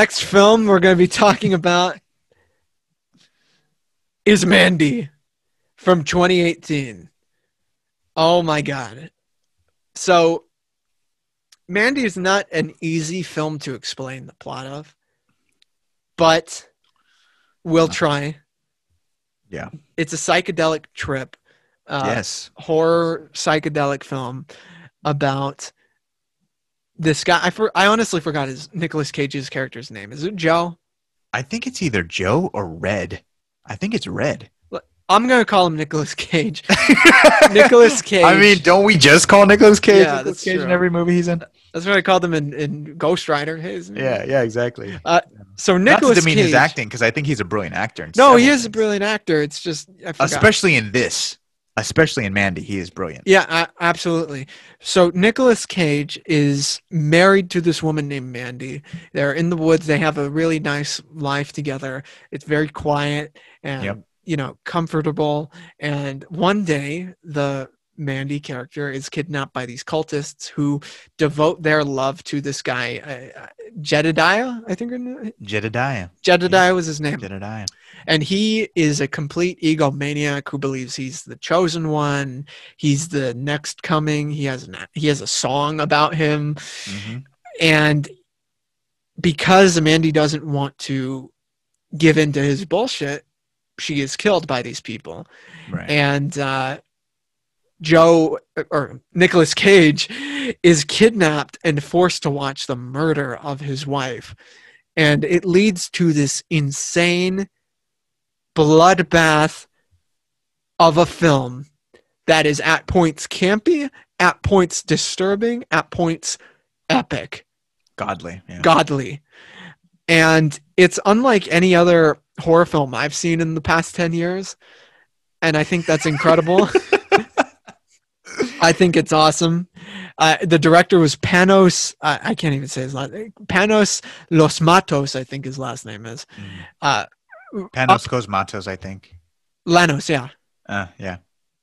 next film we're going to be talking about is Mandy from 2018. Oh my god. So Mandy is not an easy film to explain the plot of, but we'll try. Yeah. It's a psychedelic trip. Uh, yes. horror psychedelic film about this guy. I, for, I honestly forgot his Nicolas Cage's character's name. Is it Joe? I think it's either Joe or Red. I think it's Red. I'm gonna call him Nicolas Cage. Nicolas Cage. I mean, don't we just call Nicolas Cage Yeah, Nicolas that's Cage in every movie he's in? That's what I called him in, in Ghost Rider. Isn't? Yeah, yeah, exactly. Uh, so Not Nicolas to demean Cage. his acting because I think he's a brilliant actor. no, he is a brilliant actor. It's just I forgot. especially in this, especially in Mandy, he is brilliant. Yeah, absolutely. So Nicolas Cage is married to this woman named Mandy. They're in the woods. They have a really nice life together. It's very quiet and Yep. you know comfortable. And one day, the Mandy character is kidnapped by these cultists who devote their love to this guy, uh, Jedediah. I think Jedediah. Jedediah was his name Jedediah. and he is a complete egomaniac who believes he's the chosen one he's the next coming he has an, he has a song about him hmm and because Mandy doesn't want to give in to his bullshit she is killed by these people Right. and uh, Joe or Nicolas Cage is kidnapped and forced to watch the murder of his wife. And it leads to this insane bloodbath of a film that is at points campy, at points disturbing, at points epic Godly. Yeah. godly. And it's unlike any other horror film I've seen in the past 10 years. And I think that's incredible. I think it's awesome. Uh, the director was Panos, uh, I can't even say his last name. Panos Los Matos, I think his last name is. Mm. Uh, Panos Cosmatos, I think. Lanos, yeah. Uh, yeah.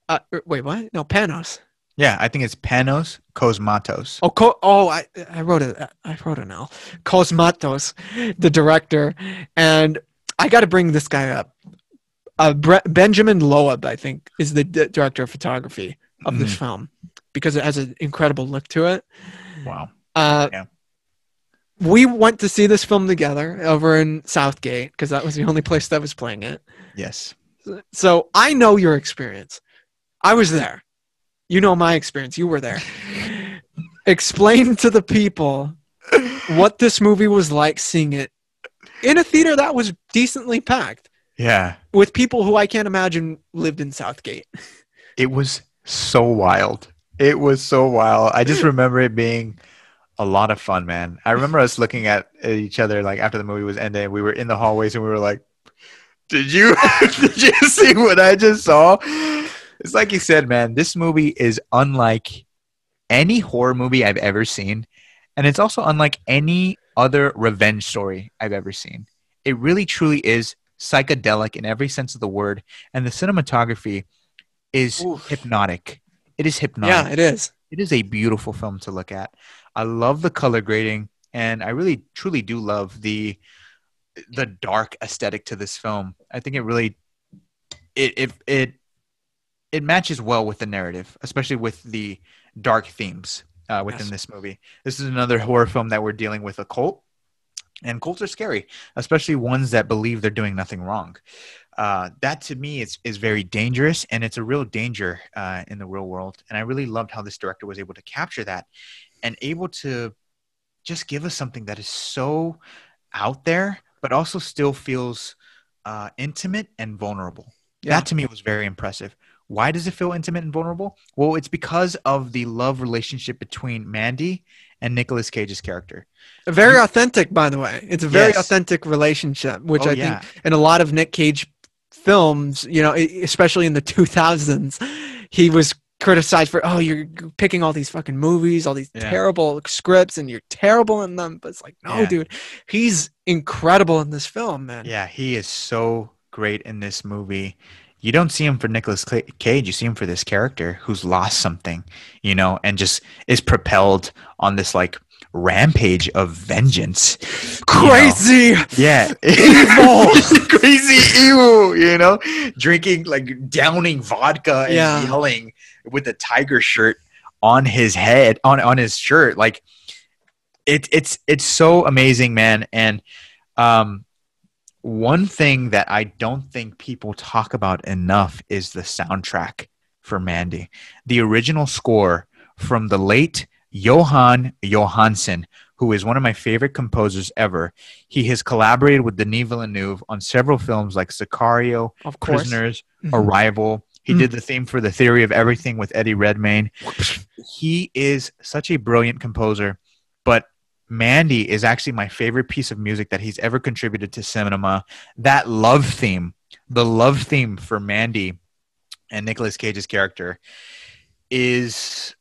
Uh, er, wait, what? No, Panos. Yeah, I think it's Panos Cosmatos. Oh, Co- oh, I, I wrote it. I wrote it now. Cosmatos, the director, and I got to bring this guy up. Uh, Bre- Benjamin Loeb, I think, is the d- director of photography of this Mhm. film because it has an incredible look to it. Wow. Uh, Yeah. We went to see this film together over in Southgate because that was the only place that was playing it. Yes. So I know your experience. I was there. You know my experience. You were there. Explain to the people what this movie was like seeing it in a theater that was decently packed Yeah. with people who I can't imagine lived in Southgate. It was so wild. It was so wild. I just remember it being a lot of fun, man. I remember us looking at each other like after the movie was ended. We were in the hallways and we were like, "Did you did you see what I just saw?" It's like you said, man. This movie is unlike any horror movie I've ever seen, and it's also unlike any other revenge story I've ever seen. It really truly is psychedelic in every sense of the word, and the cinematography is Oof. hypnotic. It is hypnotic. Yeah, it is. It is a beautiful film to look at. I love the color grading, and I really truly do love the the dark aesthetic to this film. I think it really it it it, it matches well with the narrative, especially with the dark themes uh, within Yes. this movie. This is another horror film that we're dealing with a cult, and cults are scary, especially ones that believe they're doing nothing wrong. Uh, that to me is is very dangerous, and it's a real danger uh, in the real world. And I really loved how this director was able to capture that and able to just give us something that is so out there, but also still feels uh, intimate and vulnerable. Yeah. That to me was very impressive. Why does it feel intimate and vulnerable? Well, it's because of the love relationship between Mandy and Nicolas Cage's character. Very authentic, by the way. It's a very Yes. authentic relationship, which Oh, I yeah. think in a lot of Nick Cage films, you know, especially in the 2000s, he was criticized for, oh, you're picking all these fucking movies, all these Yeah. terrible scripts, and you're terrible in them. But it's like, no, Yeah. dude, he's incredible in this film, man. Yeah, he is so great in this movie. You don't see him for Nicolas Cage. You see him for this character who's lost something, you know, and just is propelled on this like rampage of vengeance. Crazy. Yeah. Evil. Crazy evil, you know? Drinking, like downing vodka and Yeah. yelling with a tiger shirt on his head, on, on his shirt. Like it, it's it's so amazing, man. And um one thing that I don't think people talk about enough is the soundtrack for Mandy. The original score from the late Jóhann Jóhannsson, who is one of my favorite composers ever. He has collaborated with Denis Villeneuve on several films like Sicario, Of course. Prisoners, Mhm. Arrival. He Mm. did the theme for The Theory of Everything with Eddie Redmayne. He is such a brilliant composer, but Mandy is actually my favorite piece of music that he's ever contributed to cinema. That love theme, the love theme for Mandy and Nicolas Cage's character is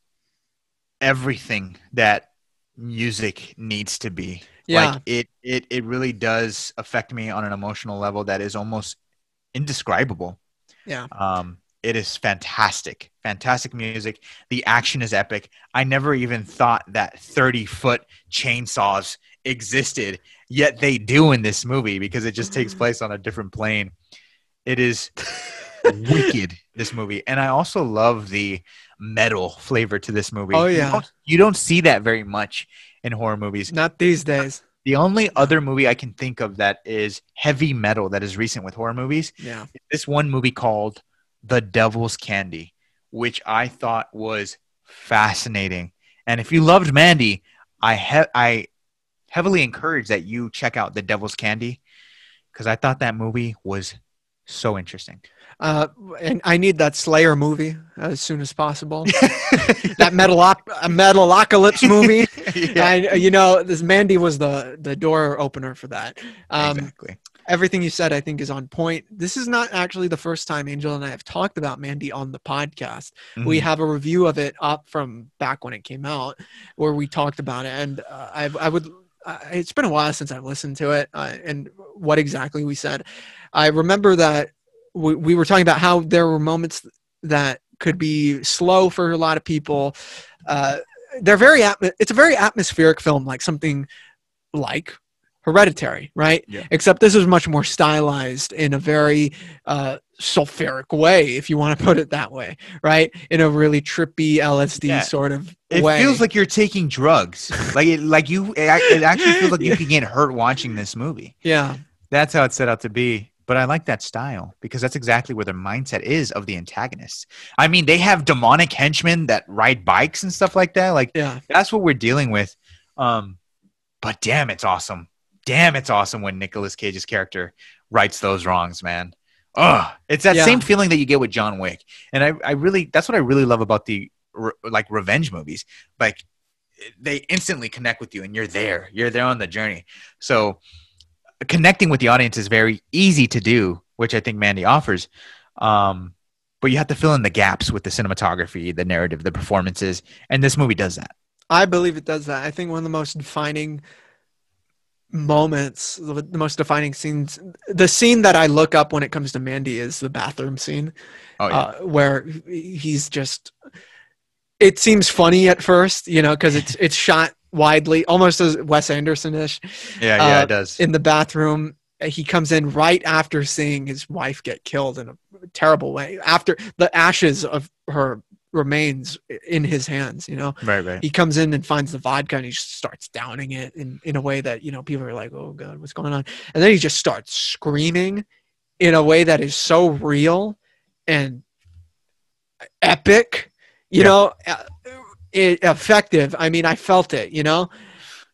everything that music needs to be. Yeah. Like it it it really does affect me on an emotional level that is almost indescribable. Yeah. Um it is fantastic. Fantastic music. The action is epic. I never even thought that 30 foot chainsaws existed, yet they do in this movie because it just takes place on a different plane. It is wicked, this movie. And I also love the metal flavor to this movie. Oh, You yeah. don't- You don't see that very much in horror movies. Not these days. The only other movie I can think of that is heavy metal that is recent with horror movies Yeah. is this one movie called The Devil's Candy, which I thought was fascinating. And if you loved Mandy, I he- I heavily encourage that you check out The Devil's Candy because I thought that movie was so interesting. Uh, and I need that Slayer movie as soon as possible. that Metalop- Metalocalypse movie. yeah, I, you know, this Mandy was the the door opener for that. Um, exactly. Everything you said, I think, is on point. This is not actually the first time Angel and I have talked about Mandy on the podcast. We Mhm. have a review of it up from back when it came out, where we talked about it, and uh, I, I would. Uh, it's been a while since I've listened to it, uh, and what exactly we said. I remember that we, we were talking about how there were moments that could be slow for a lot of people. Uh, they're very atmo- it's a very atmospheric film, like something like Hereditary, right? Yeah. Except this is much more stylized in a very uh, sulfuric way, if you want to put it that way, right? In a really trippy LSD Yeah. sort of It way. feels like you're taking drugs. like it, like you. It, it actually feels like you can get hurt watching this movie. yeah, That's how it's set out to be. But I like that style because that's exactly where the mindset is of the antagonists. I mean, they have demonic henchmen that ride bikes and stuff like that. Like yeah, that's what we're dealing with. Um, but damn, it's awesome. Damn, it's awesome when Nicolas Cage's character rights those wrongs, man. Ugh, it's that Yeah. same feeling that you get with John Wick, and I, I really, that's what I really love about the re- like revenge movies. Like they instantly connect with you, and you're there. You're there on the journey. So connecting with the audience is very easy to do, which I think Mandy offers. Um, but you have to fill in the gaps with the cinematography, the narrative, the performances, and this movie does that. I believe it does that. I think one of the most defining moments, the, most defining scenes, the scene that I look up when it comes to Mandy is the bathroom scene. Oh yeah. uh, where he's just it seems funny at first you know because it's it's shot widely almost as wes anderson-ish Yeah, yeah, Uh, it does. in the bathroom he comes in right after seeing his wife get killed in a terrible way after the ashes of her remains in his hands you know right, right. he comes in and finds the vodka and he just starts downing it in, in a way that you know people are like oh god what's going on and then he just starts screaming in a way that is so real and epic you Yeah. know uh, it, effective i mean i felt it you know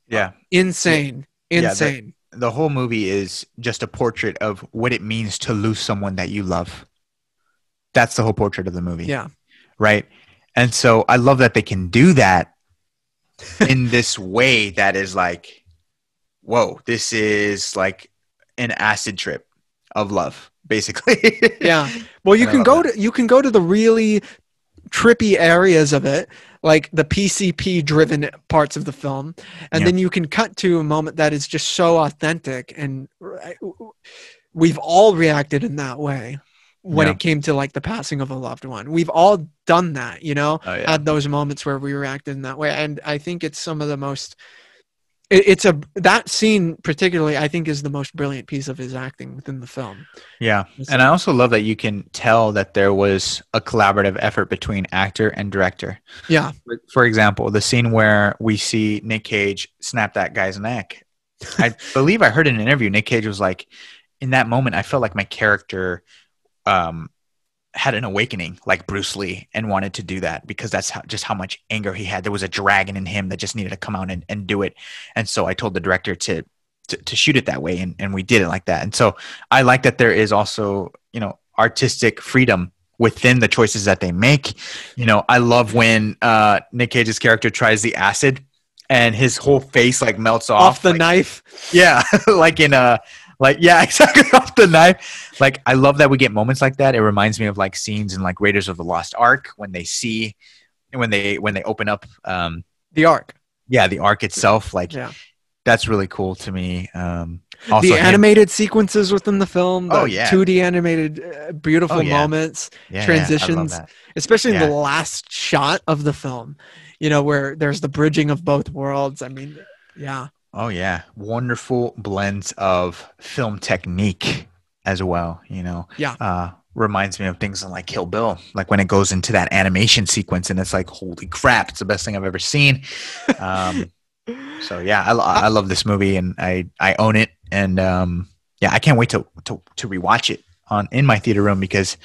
Yeah, insane Yeah, the- insane the whole movie is just a portrait of what it means to lose someone that you love. That's the whole portrait of the movie. yeah Right. And so I love that they can do that in this way that is like, whoa, this is like an acid trip of love, basically. yeah well you can go that. to you can go to the really trippy areas of it like the pcp driven parts of the film and Yeah. then you can cut to a moment that is just so authentic and we've all reacted in that way when Yeah. it came to like the passing of a loved one we've all done that you know Oh, yeah. had those moments where we reacted in that way and i think it's some of the most it's a that scene particularly I think is the most brilliant piece of his acting within the film. Yeah. And I also love that you can tell that there was a collaborative effort between actor and director. Yeah, For example, the scene where we see Nick Cage snap that guy's neck. I believe I heard in an interview Nick Cage was like, in that moment, I felt like my character um, had an awakening, like Bruce Lee, and wanted to do that because that's how, just how much anger he had. There was a dragon in him that just needed to come out and, and do it. And so I told the director to to, to shoot it that way, and, and we did it like that. And so I like that there is also you know artistic freedom within the choices that they make. You know, I love when uh, Nick Cage's character tries the acid and his whole face like melts off, off the like- knife. yeah, like in a like yeah, exactly off the knife. Like I love that we get moments like that. It reminds me of like scenes in like Raiders of the Lost Ark when they see when they when they open up um The arc. yeah, the ark itself like Yeah. that's really cool to me. Um also the him- animated sequences within the film. The Oh, yeah. 2D animated, uh, beautiful Oh, yeah. moments, yeah, yeah, transitions. that. especially in the last shot of the film. You know where there's the bridging of both worlds. I mean, yeah, Oh yeah, wonderful blends of film technique as well. You know, Yeah. uh, reminds me of things in like Kill Bill, like when it goes into that animation sequence, and it's like, holy crap, it's the best thing I've ever seen. Um, so yeah, I, I love this movie, and I I own it, and um, yeah, I can't wait to to to rewatch it on in my theater room because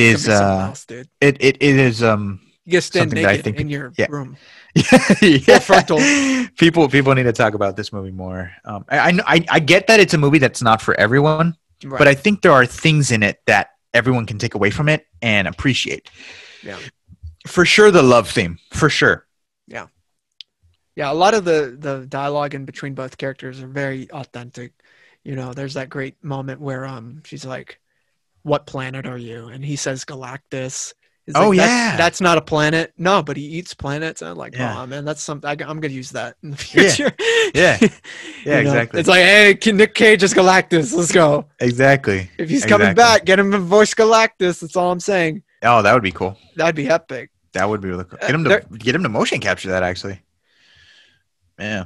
It's is gonna be something uh, else, it, it it is um You get stand that I naked think- in your yeah. room. yeah. frontal. People people need to talk about this movie more. Um, I, I I get that it's a movie that's not for everyone, Right. but I think there are things in it that everyone can take away from it and appreciate. Yeah. For sure, the love theme. For sure. Yeah. Yeah, a lot of the the dialogue in between both characters are very authentic. You know, there's that great moment where um she's like, "What planet are you?" and he says Galactus. He's Oh, like, yeah. that's not a planet. No, but he eats planets. And I'm like, Yeah. oh man, that's something I, am gonna use that in the Yeah. future. Yeah. You Yeah, know, exactly. It's like, hey, can Nick Cage is Galactus. Let's go. Exactly. If he's coming Exactly. back, get him to voice Galactus. That's all I'm saying. Oh, that would be cool. That'd be epic. That would be really cool. Uh, Get him to there- get him to motion capture that actually. Yeah.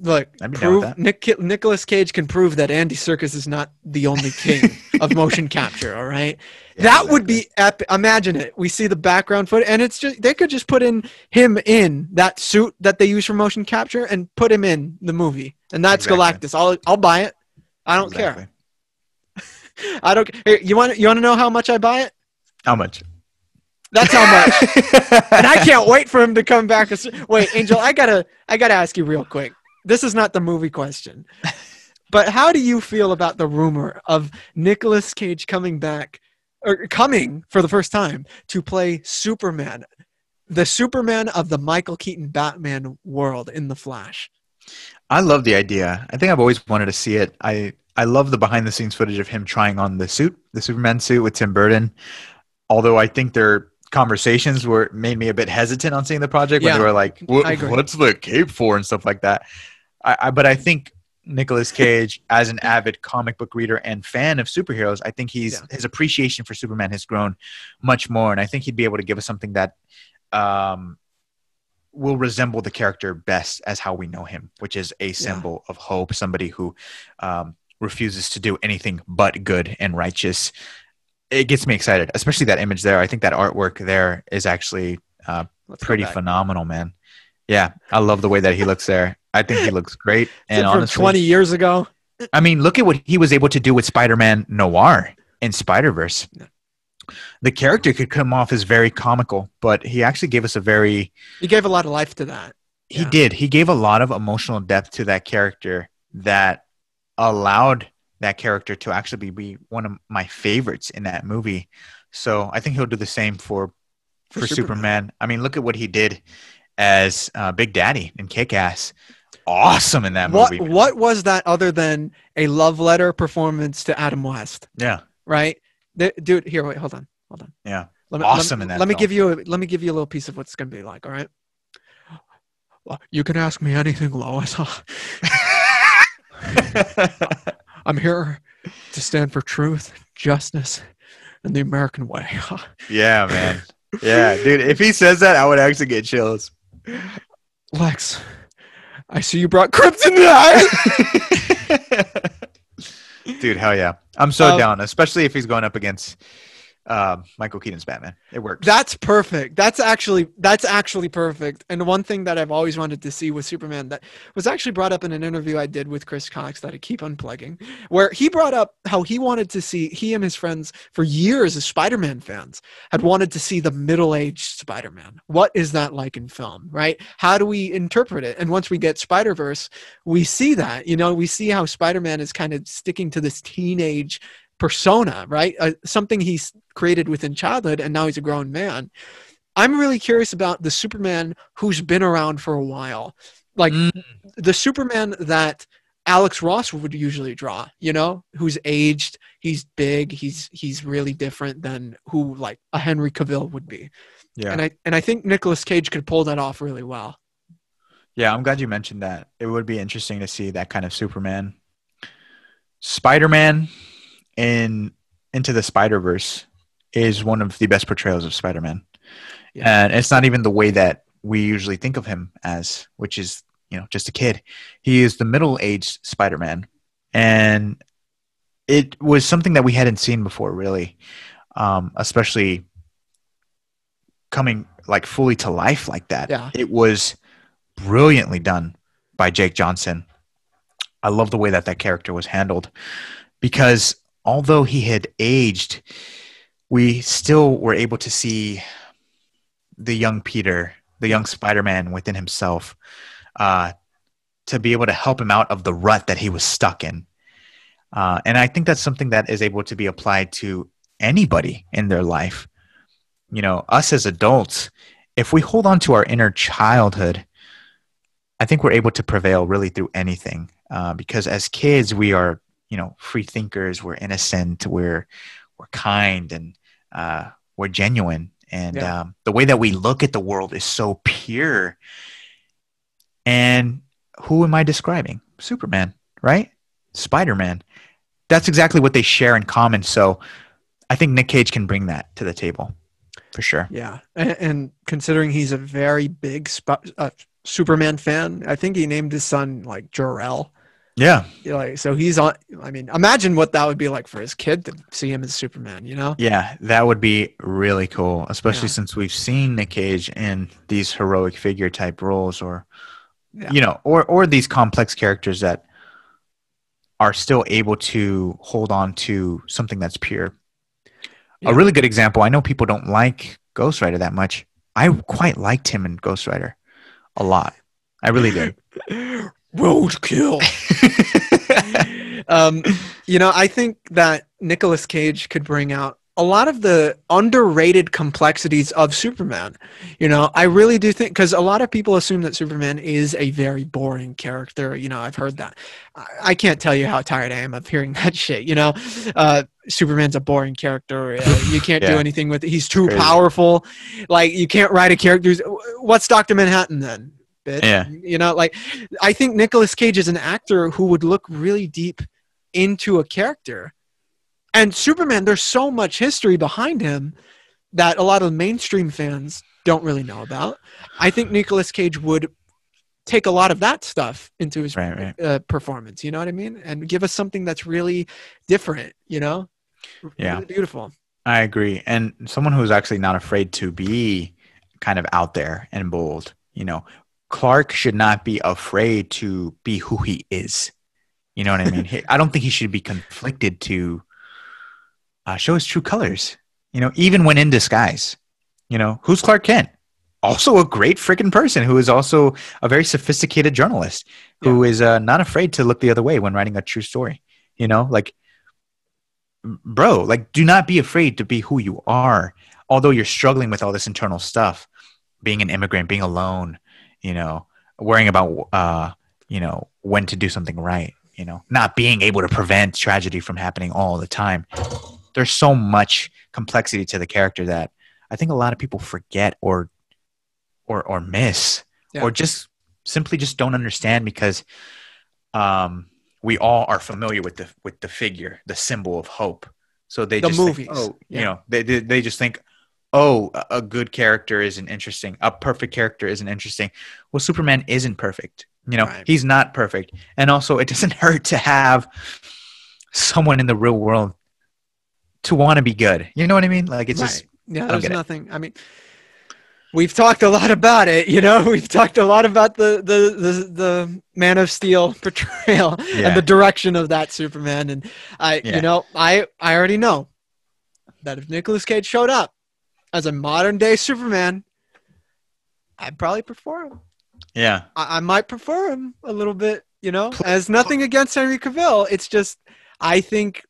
Look, I'd be down with prove. Nick Nicolas Cage can prove that Andy Serkis is not the only king of motion capture. All right, Yeah, that would be epic. Imagine it. We see the background foot, and it's just they could just put in him in that suit that they use for motion capture and put him in the movie, and that's Exactly. Galactus. I'll I'll buy it. I don't Exactly. care. I don't. Here, you want you want to know how much I buy it? How much? That's how much. and I can't wait for him to come back. Wait, Angel, I gotta, I gotta ask you real quick. This is not the movie question, but how do you feel about the rumor of Nicolas Cage coming back, or coming for the first time to play Superman, the Superman of the Michael Keaton Batman world in the Flash? I love the idea. I think I've always wanted to see it. I I love the behind the scenes footage of him trying on the suit, the Superman suit with Tim Burton. Although I think their conversations were made me a bit hesitant on seeing the project when Yeah, they were like, what, "What's the cape for?" and stuff like that. I, I but I think Nicolas Cage, as an avid comic book reader and fan of superheroes, I think he's Yeah. his appreciation for Superman has grown much more, and I think he'd be able to give us something that um, will resemble the character best as how we know him, which is a symbol of hope, somebody who um, refuses to do anything but good and righteous. It gets me excited, especially that image there. I think that artwork there is actually uh, pretty phenomenal, man. Yeah, I love the way that he looks there. I think he looks great. And from honestly, 20 years ago. I mean, look at what he was able to do with Spider-Man Noir in Spider-Verse. The character could come off as very comical, but he actually gave us a very He gave a lot of life to that. he Yeah. did. He gave a lot of emotional depth to that character that allowed that character to actually be one of my favorites in that movie. So I think he'll do the same for for, For Superman. Superman. I mean, look at what he did as uh, Big Daddy in Kick Ass. Awesome in that What movie. what was that other than a love letter performance to Adam West? Yeah, right? The, dude, here, wait, hold on, hold on. yeah. Let me, Awesome let, in that Let me give you a let me give you a little piece of what's gonna be like. All right. You can ask me anything, Lois. I'm here to stand for truth, justice, and the American way. yeah, man. Yeah, dude. If he says that, I would actually get chills. Lex, I see you brought kryptonite. Dude, hell yeah. I'm so Um, down, especially if he's going up against um, Michael Keaton's Batman. It works. That's perfect. That's actually that's actually perfect. And one thing that I've always wanted to see with Superman that was actually brought up in an interview I did with Chris Cox that I keep unplugging, where he brought up how he wanted to see he and his friends for years as Spider-Man fans had wanted to see the middle-aged Spider-Man. What is that like in film, right? How do we interpret it? And once we get Spider-Verse, we see that. You know, we see how Spider-Man is kind of sticking to this teenage persona, right? Uh, something he's created within childhood, and now he's a grown man. I'm really curious about the Superman who's been around for a while, like Mm. the Superman that Alex Ross would usually draw. You know, who's aged, he's big, he's he's really different than who like a Henry Cavill would be. yeah. And I and I think Nicolas Cage could pull that off really well. Yeah, I'm glad you mentioned that. It would be interesting to see that kind of Superman. Spider Man in Into the Spider Verse is one of the best portrayals of Spider Man. Yeah. And it's not even the way that we usually think of him as, which is, you know, just a kid. He is the middle aged Spider Man. And it was something that we hadn't seen before, really, um, especially coming like fully to life like that. Yeah. It was brilliantly done by Jake Johnson. I love the way that that character was handled because although he had aged, we still were able to see the young Peter, the young Spider Man within himself, uh, to be able to help him out of the rut that he was stuck in. Uh, and I think that's something that is able to be applied to anybody in their life. You know, us as adults, if we hold on to our inner childhood, I think we're able to prevail really through anything. Uh, because as kids, we are, you know, free thinkers. We're innocent. We're we're kind and uh, we're genuine. And Yeah. um, the way that we look at the world is so pure. And who am I describing? Superman, right? Spider Man. That's exactly what they share in common. So I think Nick Cage can bring that to the table for sure. Yeah, and, and considering he's a very big sp- uh, Superman fan, I think he named his son like Jor-El. Yeah. Like, so he's on. I mean, imagine what that would be like for his kid to see him as Superman. You know? Yeah, that would be really cool, especially Yeah. since we've seen Nick Cage in these heroic figure type roles or Yeah. you know, or or these complex characters that are still able to hold on to something that's pure. Yeah. A really good example, I know people don't like Ghost Rider that much. I quite liked him in Ghost Rider a lot. I really did. Roadkill. um, you know, I think that Nicolas Cage could bring out a lot of the underrated complexities of Superman. You know, I really do think because a lot of people assume that Superman is a very boring character. You know, I've heard that. I, I can't tell you how tired I am of hearing that shit. You know, uh, Superman's a boring character. Uh, you can't do anything with it. He's too Crazy. powerful. Like you can't write a character. What's Doctor Manhattan then? Bitch? Yeah. You know, like I think Nicolas Cage is an actor who would look really deep into a character. And Superman, there's so much history behind him that a lot of mainstream fans don't really know about. I think Nicolas Cage would take a lot of that stuff into his Right, right. uh, performance. You know what I mean? And give us something that's really different. You know? Yeah. Really beautiful. I agree. And someone who's actually not afraid to be kind of out there and bold, you know, Clark should not be afraid to be who he is. You know what I mean? I don't think he should be conflicted to uh, show his true colors, you know, even when in disguise. You know, who's Clark Kent? Also a great freaking person who is also a very sophisticated journalist who is uh, not afraid to look the other way when writing a true story. You know, like bro, like do not be afraid to be who you are. Although you're struggling with all this internal stuff, being an immigrant, being alone, you know, worrying about uh, you know, when to do something right, you know, not being able to prevent tragedy from happening all the time. There's so much complexity to the character that I think a lot of people forget or or or miss Yeah. or just simply just don't understand because um we all are familiar with the with the figure, the symbol of hope. So they The just think, oh, yeah. you know, they, they they just think, oh, a- good character isn't interesting. A perfect character isn't interesting. Well, Superman isn't perfect. You know, Right. he's not perfect. And also, it doesn't hurt to have someone in the real world to want to be good. You know what I mean? Like, it's just, yeah. There's get it. nothing. I mean, we've talked a lot about it. You know, we've talked a lot about the the the, the Man of Steel portrayal Yeah. and the direction of that Superman. And I, Yeah. you know, I I already know that if Nicolas Cage showed up as a modern day Superman, I'd probably prefer him. yeah. I, I might prefer him a little bit, you know. As nothing against Henry Cavill, it's just I think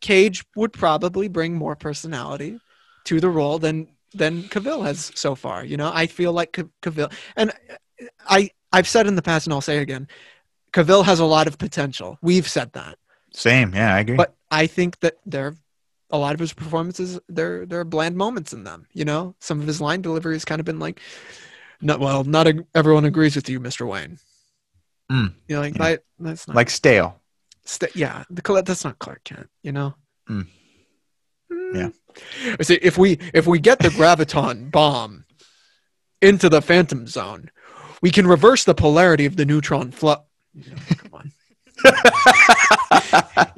Cage would probably bring more personality to the role than than Cavill has so far. You know, I feel like Cavill, and I I've said in the past, and I'll say again, Cavill has a lot of potential. We've said that, Same. Yeah, I agree. but I think that there a lot of his performances there there are bland moments in them. You know, some of his line delivery has kind of been like, not well, not ag- everyone agrees with you, Mr. Wayne. Mm, You know, like yeah. that, that's not like, stale. st- yeah, the that's not Clark Kent. You know. Mm. Mm. Yeah. I See, if we if we get the graviton bomb into the Phantom Zone, we can reverse the polarity of the neutron flow. Come on.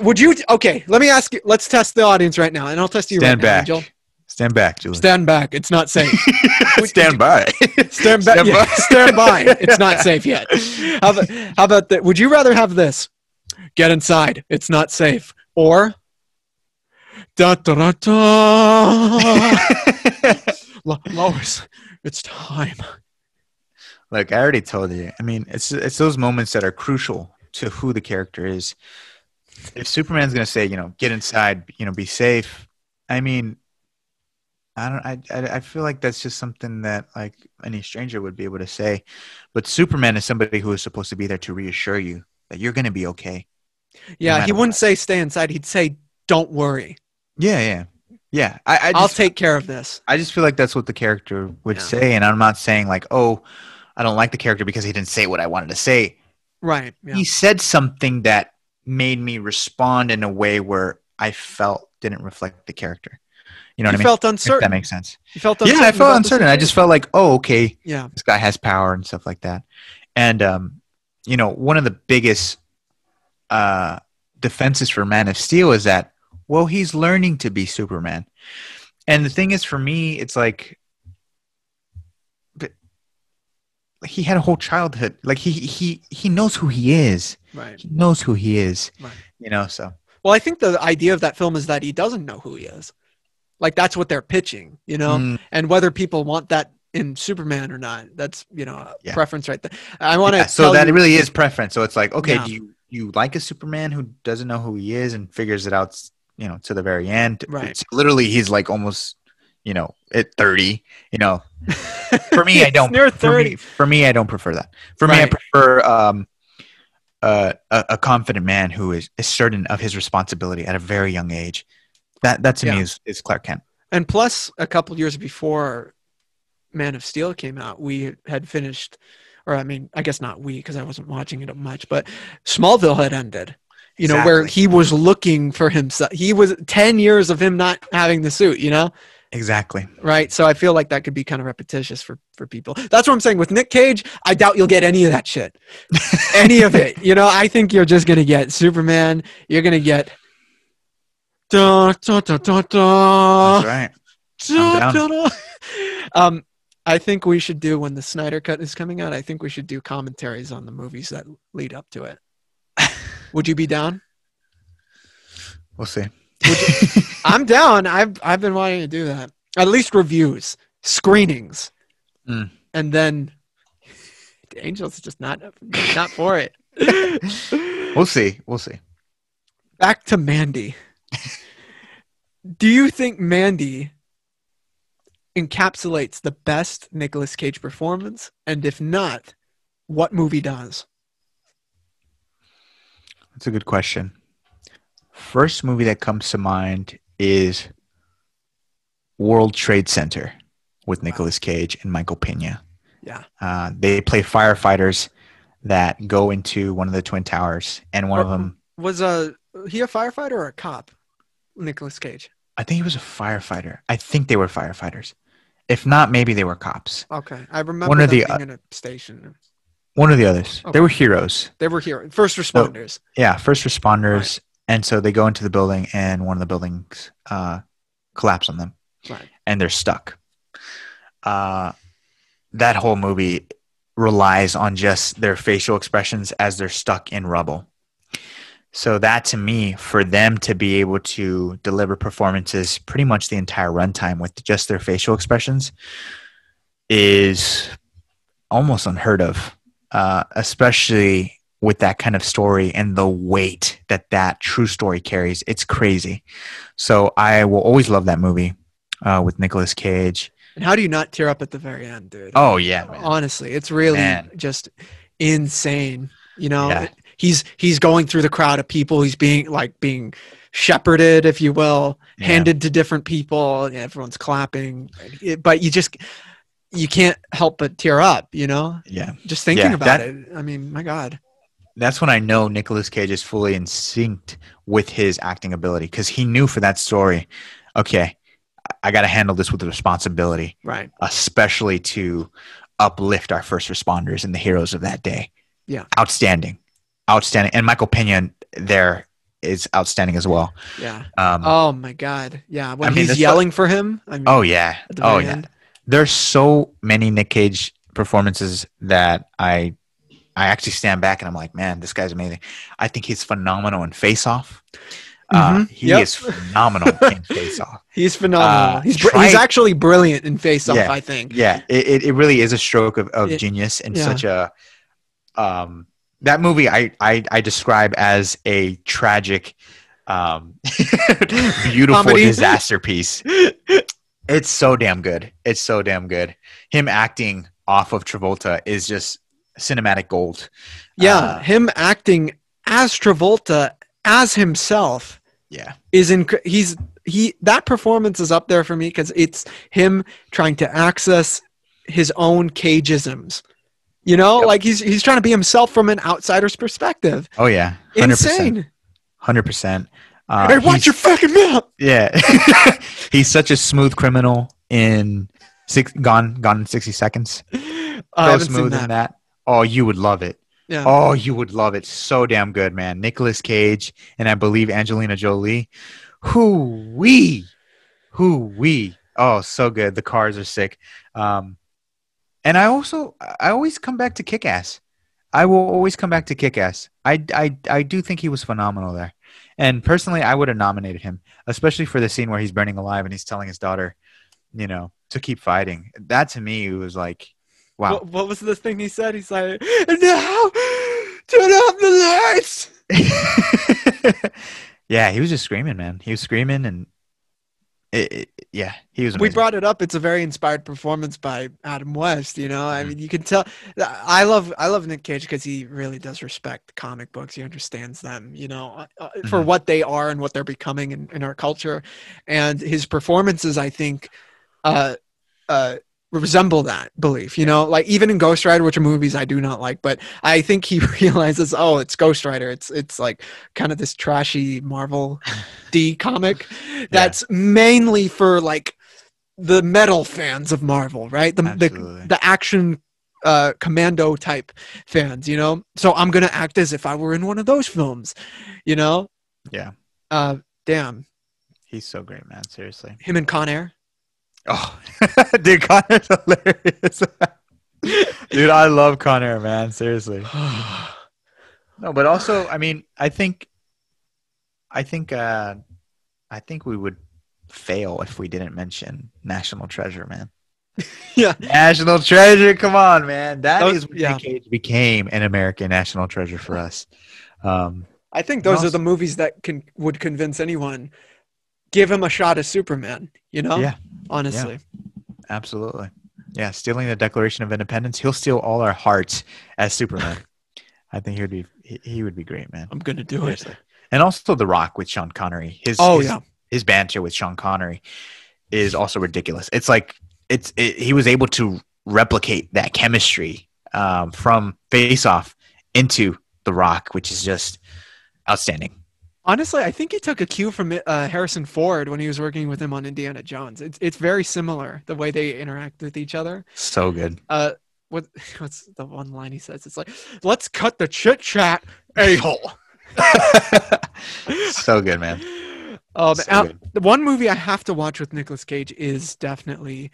Would you? Okay, let me ask you. Let's test the audience right now, and I'll test you Stand right now, back. Angel. Stand back, Julian. Stand back. It's not safe. Stand by. Stand back. Stand yeah, by. stand by. It's not safe yet. How about, how about that? Would you rather have this? Get inside. It's not safe. Or da da da da. Lo- Lois, it's time. Look, I already told you. I mean, it's it's those moments that are crucial to who the character is. If Superman's gonna say, you know, get inside, you know, be safe. I mean, I don't. I I, I feel like that's just something that like any stranger would be able to say. But Superman is somebody who is supposed to be there to reassure you that you're gonna be okay. Yeah, he wouldn't what. say stay inside. He'd say, "Don't worry. Yeah, yeah, yeah. I I I'll take care of this." I just feel like that's what the character would Yeah. say, and I'm not saying like, oh, I don't like the character because he didn't say what I wanted to say. Right. Yeah. he said something that made me respond in a way where I felt didn't reflect the character. You know what you I mean? felt If uncertain. that makes sense. you felt Yeah. I felt uncertain. I just felt like, oh, okay, Yeah. this guy has power and stuff like that. And um, you know, one of the biggest uh, defenses for Man of Steel is that, well, he's learning to be Superman. And the thing is, for me, it's like, but he had a whole childhood. Like he he he knows who he is. Right. He knows who he is. Right. You know, so Well, I think the idea of that film is that he doesn't know who he is. Like that's what they're pitching, you know. Mm, And whether people want that in Superman or not, that's you know a Yeah. preference right there. I want to yeah, so that you, it really is preference. So it's like, okay, Yeah. do you you like a Superman who doesn't know who he is and figures it out, you know, to the very end? Right. It's literally, he's like almost, you know, at thirty. You know, for me, I don't. near For thirty. me, for me, I don't prefer that. For me, I prefer um, uh, a, a confident man who is, is certain of his responsibility at a very young age. That that to Yeah. me is, is Clark Kent. And plus, a couple years before Man of Steel came out, we had finished, or I mean, I guess not we because I wasn't watching it much, but Smallville had ended. You know, where he was looking for himself. He was 10 years of him not having the suit, you know? Exactly. Right. So I feel like that could be kind of repetitious for, for people. That's what I'm saying. With Nick Cage, I doubt you'll get any of that shit. any of it. You know, I think you're just going to get Superman. You're going to get. Da, da, da, da, da. That's right. Da, da, da. Um, I think we should do when the Snyder Cut is coming out. I think we should do commentaries on the movies that lead up to it. Would you be down? We'll see. I'm down. I've I've been wanting to do that. At least reviews, screenings, Mm. and then Angel's just not not for it. we'll see. We'll see. Back to Mandy. Do you think Mandy encapsulates the best Nicolas Cage performance? And if not, what movie does? That's a good question. First movie that comes to mind is World Trade Center with Nicolas Cage and Michael Pena. Yeah. Uh, they play firefighters that go into one of the twin towers, and one of them, Was uh, he a firefighter or a cop? Nicolas Cage. I think he was a firefighter. I think they were firefighters, If not, maybe they were cops. Okay, I remember One of the being in a station. One of the others. Okay. They were heroes. They were heroes. first responders. Yeah, first responders. And so they go into the building, and one of the buildings uh, collapse on them, Right. and they're stuck. Uh, that whole movie relies on just their facial expressions as they're stuck in rubble. So that to me, for them to be able to deliver performances pretty much the entire runtime with just their facial expressions is almost unheard of, uh, especially with that kind of story and the weight that that true story carries. It's crazy. So I will always love that movie uh, with Nicolas Cage. And how do you not tear up at the very end, dude? Oh yeah, man. Honestly, it's really Man. just insane. You know, Yeah. he's he's going through the crowd of people. He's being like being shepherded, if you will, Yeah. handed to different people. and Everyone's clapping, It- but you just you can't help but tear up. You know, yeah. just thinking Yeah, about that- it. I mean, my God. That's when I know Nicolas Cage is fully in sync with his acting ability because he knew for that story, okay, I got to handle this with responsibility, Right. especially to uplift our first responders and the heroes of that day. Yeah. outstanding, outstanding, and Michael Pena there is outstanding as well. Yeah. Um, Oh my God. Yeah. When I mean, he's yelling for him. I mean, oh yeah, oh yeah. end. There's so many Nick Cage performances that I I actually stand back and I'm like, man, this guy's amazing. I think he's phenomenal in Face Off. Uh, Mhm. he Yep. is phenomenal in Face Off. He's phenomenal. Uh, he's br- try- he's actually brilliant in Face Off. Yeah. I think. Yeah, it, it, it really is a stroke of, of It- genius and yeah. such a um that movie I, I I describe as a tragic um beautiful Comedy. disaster piece. It's so damn good. It's so damn good. Him acting off of Travolta is just cinematic gold. Yeah, Uh, him acting as Travolta as himself yeah. is in. He's he that performance is up there for me because it's him trying to access his own cageisms. You know, Yep. like he's he's trying to be himself from an outsider's perspective. Oh yeah. 100%. Insane. Hundred percent. Uh, hey, watch your fucking mouth. Yeah, he's such a smooth criminal in six gone gone in sixty seconds. I So smooth that. in that. Oh, you would love it. Yeah. Oh, you would love it. So damn good, man. Nicolas Cage and I believe Angelina Jolie. Who we, who we. Oh, so good. The cars are sick. Um, and I also I always come back to Kick Ass. I will always come back to Kick Ass. I, I I do think he was phenomenal there. And personally, I would have nominated him, especially for the scene where he's burning alive and he's telling his daughter, you know, to keep fighting. That to me was like, wow. What, what was the thing he said? He's like, now turn off the lights. yeah, he was just screaming, man. He was screaming, and it, it, yeah, he was. we brought it up it's a very inspired performance by adam west you know i Mhm. mean you can tell i love i love nick cage because he really does respect comic books he understands them you know uh, uh, for Mhm. what they are and what they're becoming in, in our culture and his performances i think uh uh resemble that belief you know like even in ghost rider which are movies i do not like but i think he realizes oh it's ghost rider it's it's like kind of this trashy marvel d comic that's mainly for like the metal fans of Marvel, right? The Absolutely. the, the action uh commando type fans, you know? So I'm to act as if I were in one of those films, you know? Yeah. Uh damn. He's so great, man. Seriously. Him and Con Air. Oh, dude, Con Air's hilarious. dude, I love Connor, man. Seriously. No, but also, I mean, I think, I think, uh, I think we would fail if we didn't mention National Treasure, man. yeah. National Treasure, come on, man. That Those- is when yeah. Cage became an American national treasure for us. Um, I think those Also- are the movies that can would convince anyone give him a shot as Superman, you know? Yeah. Honestly. absolutely. Yeah, stealing the Declaration of Independence, he'll steal all our hearts as Superman. I think he would be he, would be great, man. I'm going to do it. And also The Rock with Sean Connery. His Oh his, yeah. his banter with Sean Connery is also ridiculous. It's like it's it, he was able to replicate that chemistry um, from Face Off into The Rock, which is just outstanding. Honestly, I think he took a cue from uh, Harrison Ford when he was working with him on Indiana Jones. It's it's very similar the way they interact with each other. So good. Uh, what what's the one line he says? It's like, "Let's cut the chit chat, a hole." so good, man. Um, So uh, good. the one movie I have to watch with Nicolas Cage is definitely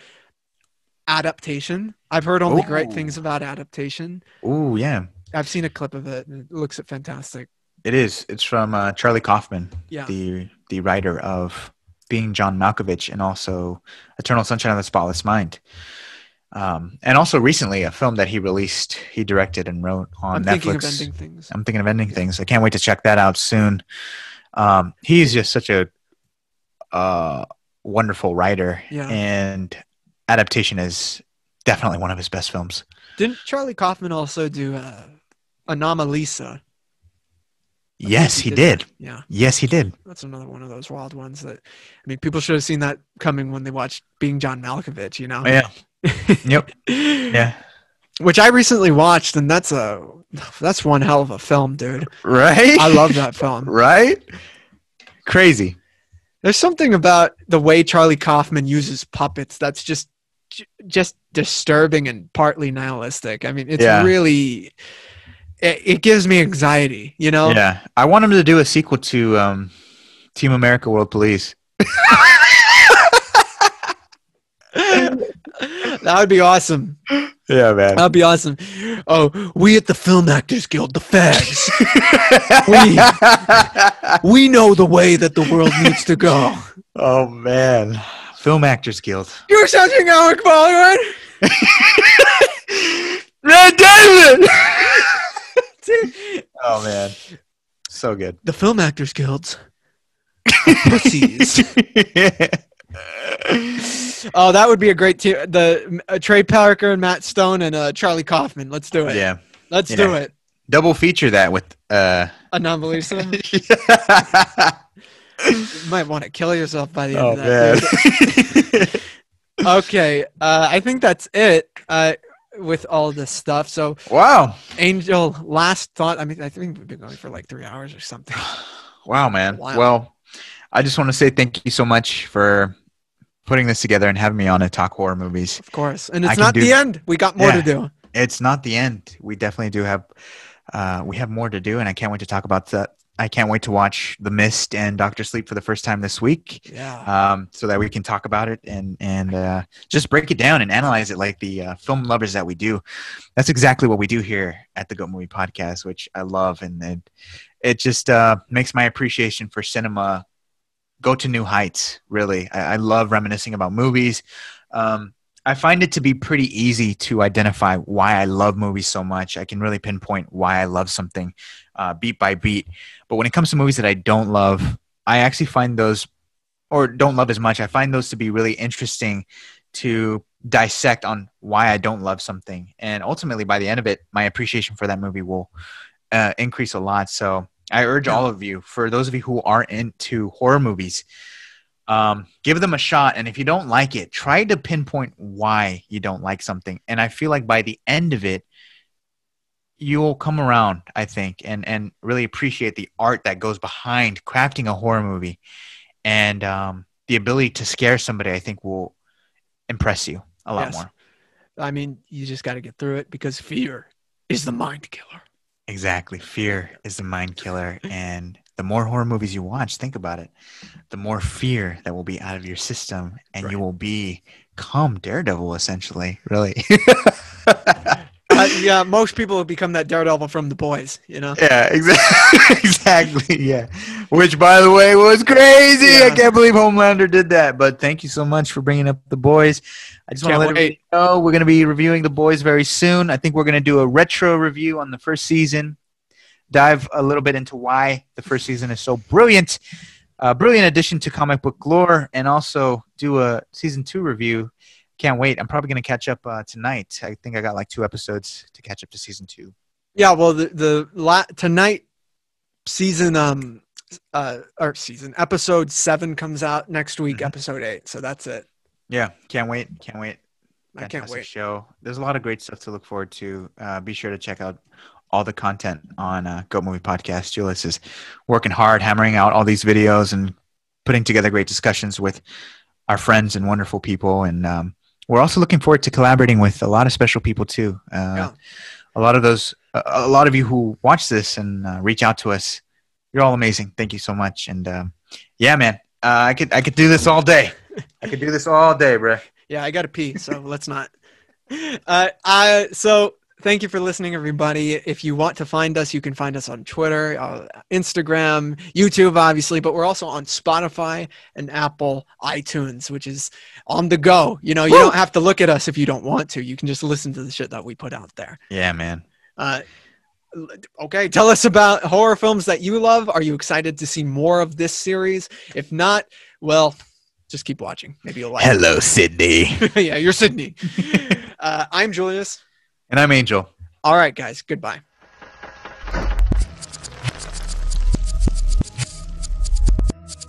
Adaptation. I've heard only great things about Adaptation. Ooh, yeah. I've seen a clip of it. And it looks fantastic. It is. It's from uh, Charlie Kaufman, Yeah. the the writer of Being John Malkovich and also Eternal Sunshine of the Spotless Mind. Um, and also recently a film that he released, he directed and wrote on I'm Netflix. thinking of ending things. I'm thinking of ending things. I can't wait to check that out soon. Um, he's just such a uh, wonderful writer, Yeah. and adaptation is definitely one of his best films. Didn't Charlie Kaufman also do uh, Anomalisa? Yes, think he that. did. Yeah, Yes, he did. that's another one of those wild ones that I mean, people should have seen that coming when they watched Being John Malkovich. You know? Oh, yeah. Yep. Yeah. Which I recently watched, and that's a that's one hell of a film, dude. Right. I love that film. right. Crazy. There's something about the way Charlie Kaufman uses puppets that's just just disturbing and partly nihilistic. I mean, it's Yeah. really it, it gives me anxiety, you know? Yeah. I want him to do a sequel to um, Team America: World Police. that would be awesome. Yeah, man. That'd be awesome. Oh, we at the Film Actors Guild, the fags, we know the way that the world needs to go. oh man. Film Actors Guild. You're such an Alec Baldwin. Red David. Oh man. So good. The Film Actors Guilds. Pussies. Oh, that would be a great team. The uh, Trey Parker and Matt Stone and uh, Charlie Kaufman. Let's do it. yeah. Let's do it. Double feature that with uh Anomalisa. you might want to kill yourself by the end Oh of that. Okay, uh, I think that's it uh, with all this stuff. So, wow. Angel, last thought. I mean, I think we've been going for like three hours or something. Wow, man. Wow. Well, I just want to say thank you so much for putting this together and having me on to talk horror movies. Of course, and it's not do- the end. We got more Yeah. to do. It's not the end. We definitely do have uh we have more to do and I can't wait to talk about that. I can't wait to watch The Mist and Doctor Sleep for the first time this week. Yeah. Um, so that we can talk about it and and uh, just break it down and analyze it like the uh, film lovers that we do. That's exactly what we do here at the GOAT Movie Podcast, which I love, and it it just uh, makes my appreciation for cinema go to new heights. Really, I, I love reminiscing about movies. Um, I find it to be pretty easy to identify why I love movies so much. I can really pinpoint why I love something uh, beat by beat. But when it comes to movies that I don't love, I actually find those, or don't love as much, I find those to be really interesting to dissect on why I don't love something. And ultimately, by the end of it, my appreciation for that movie will uh, increase a lot. So I urge all of you, for those of you who aren't into horror movies, um, give them a shot. And if you don't like it, try to pinpoint why you don't like something. And I feel like by the end of it, you'll come around, I think, and and really appreciate the art that goes behind crafting a horror movie, and um, the ability to scare somebody. I think will impress you a lot Yes. more. I mean, you just got to get through it because fear is the mind killer. Exactly. Fear is the mind killer. And the more horror movies you watch, think about it, the more fear that will be out of your system and you will be calm Daredevil essentially. Really. Uh, yeah, most people have become that daredevil from the boys. You know. yeah, exactly. exactly. Yeah. Which, by the way, was crazy. Yeah. I can't believe Homelander did that. But thank you so much for bringing up the boys. I just want to let everybody know we're going to be reviewing the boys very soon. I think we're going to do a retro review on the first season, dive a little bit into why the first season is so brilliant, uh, brilliant addition to comic book lore, and also do a season two review. Can't wait. I'm probably going to catch up uh, tonight. I think I got like two episodes to catch up to season two. Yeah. Well, the the la- tonight season um uh or season episode seven comes out next week. Mhm. Episode eight. So that's it. Yeah, can't wait. Can't wait. I can't Fantastic wait. show. There's a lot of great stuff to look forward to. Uh, be sure to check out all the content on uh, Goat Movie Podcast. Julius is working hard, hammering out all these videos and putting together great discussions with our friends and wonderful people. And um, we're also looking forward to collaborating with a lot of special people too. Uh, Yeah. A lot of those, a, lot of you who watch this and uh, reach out to us, you're all amazing. Thank you so much. And um, yeah, man, uh, I could I could do this all day. I could do this all day, bro. Yeah, I got to pee, so let's not. Uh, I so thank you for listening, everybody. If you want to find us, you can find us on Twitter, uh, Instagram, YouTube, obviously, but we're also on Spotify and Apple iTunes, which is on the go. You know, you Woo! don't have to look at us if you don't want to. You can just listen to the shit that we put out there. Yeah, man. Uh, okay, tell us about horror films that you love. Are you excited to see more of this series? If not, well, just keep watching. Maybe you'll like. it. Hello, Sydney. yeah, you're Sydney. uh, I'm Julius. And I'm Angel. All right, guys. Goodbye.